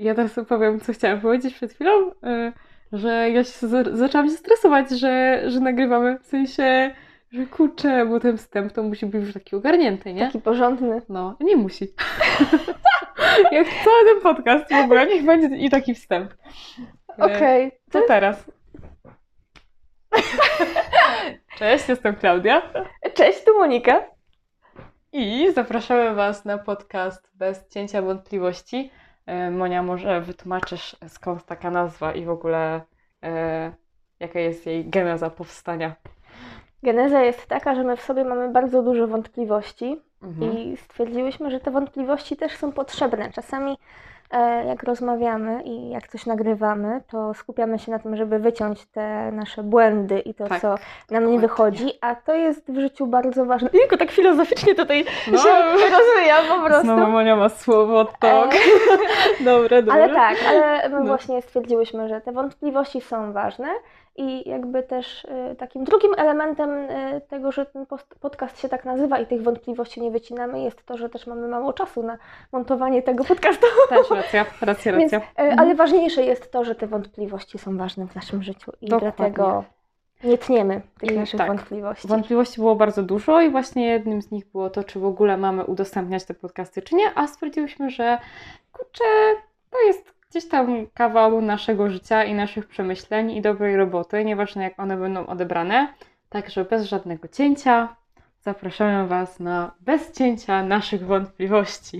ja teraz powiem, co chciałam powiedzieć przed chwilą, y, że ja się za- zaczęłam się stresować, że, że nagrywamy. W sensie, że kurczę, bo ten wstęp to musi być już taki ogarnięty, nie? Taki porządny. No, nie musi. Jak cały ten podcast w ogóle, niech będzie i taki wstęp. Y, Okej. To teraz. Cześć, jestem Klaudia. Cześć, tu Monika. I zapraszamy Was na podcast Bez Cięcia Wątpliwości. E, Monia, może wytłumaczysz skąd taka nazwa i w ogóle e, jaka jest jej geneza powstania? Geneza jest taka, że my w sobie mamy bardzo dużo wątpliwości Mhm. i stwierdziłyśmy, że te wątpliwości też są potrzebne. Czasami jak rozmawiamy i jak coś nagrywamy, to skupiamy się na tym, żeby wyciąć te nasze błędy i to, Tak, co nam nie wychodzi, a to jest w życiu bardzo ważne. Tylko tak filozoficznie tutaj No, się rozwijam po prostu. znowu Monia ma słowo tok. E, Dobre, dobre. Ale tak, ale my No. właśnie stwierdziłyśmy, że te wątpliwości są ważne i jakby też y, takim drugim elementem y, tego, że ten podcast się tak nazywa i tych wątpliwości nie wycinamy, jest to, że też mamy mało czasu na montowanie tego podcastu. Też racja, racja, Więc, racja. y, ale ważniejsze jest to, że te wątpliwości są ważne w naszym życiu i Dokładnie. dlatego nie tniemy tych I naszych tak, wątpliwości. Wątpliwości było bardzo dużo i właśnie jednym z nich było to, czy w ogóle mamy udostępniać te podcasty, czy nie, a stwierdziłyśmy, że kurczę, to jest gdzieś tam kawał naszego życia i naszych przemyśleń i dobrej roboty, nieważne jak one będą odebrane. Także bez żadnego cięcia zapraszamy Was na bez cięcia naszych wątpliwości.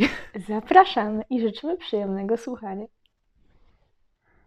Zapraszamy i życzymy przyjemnego słuchania.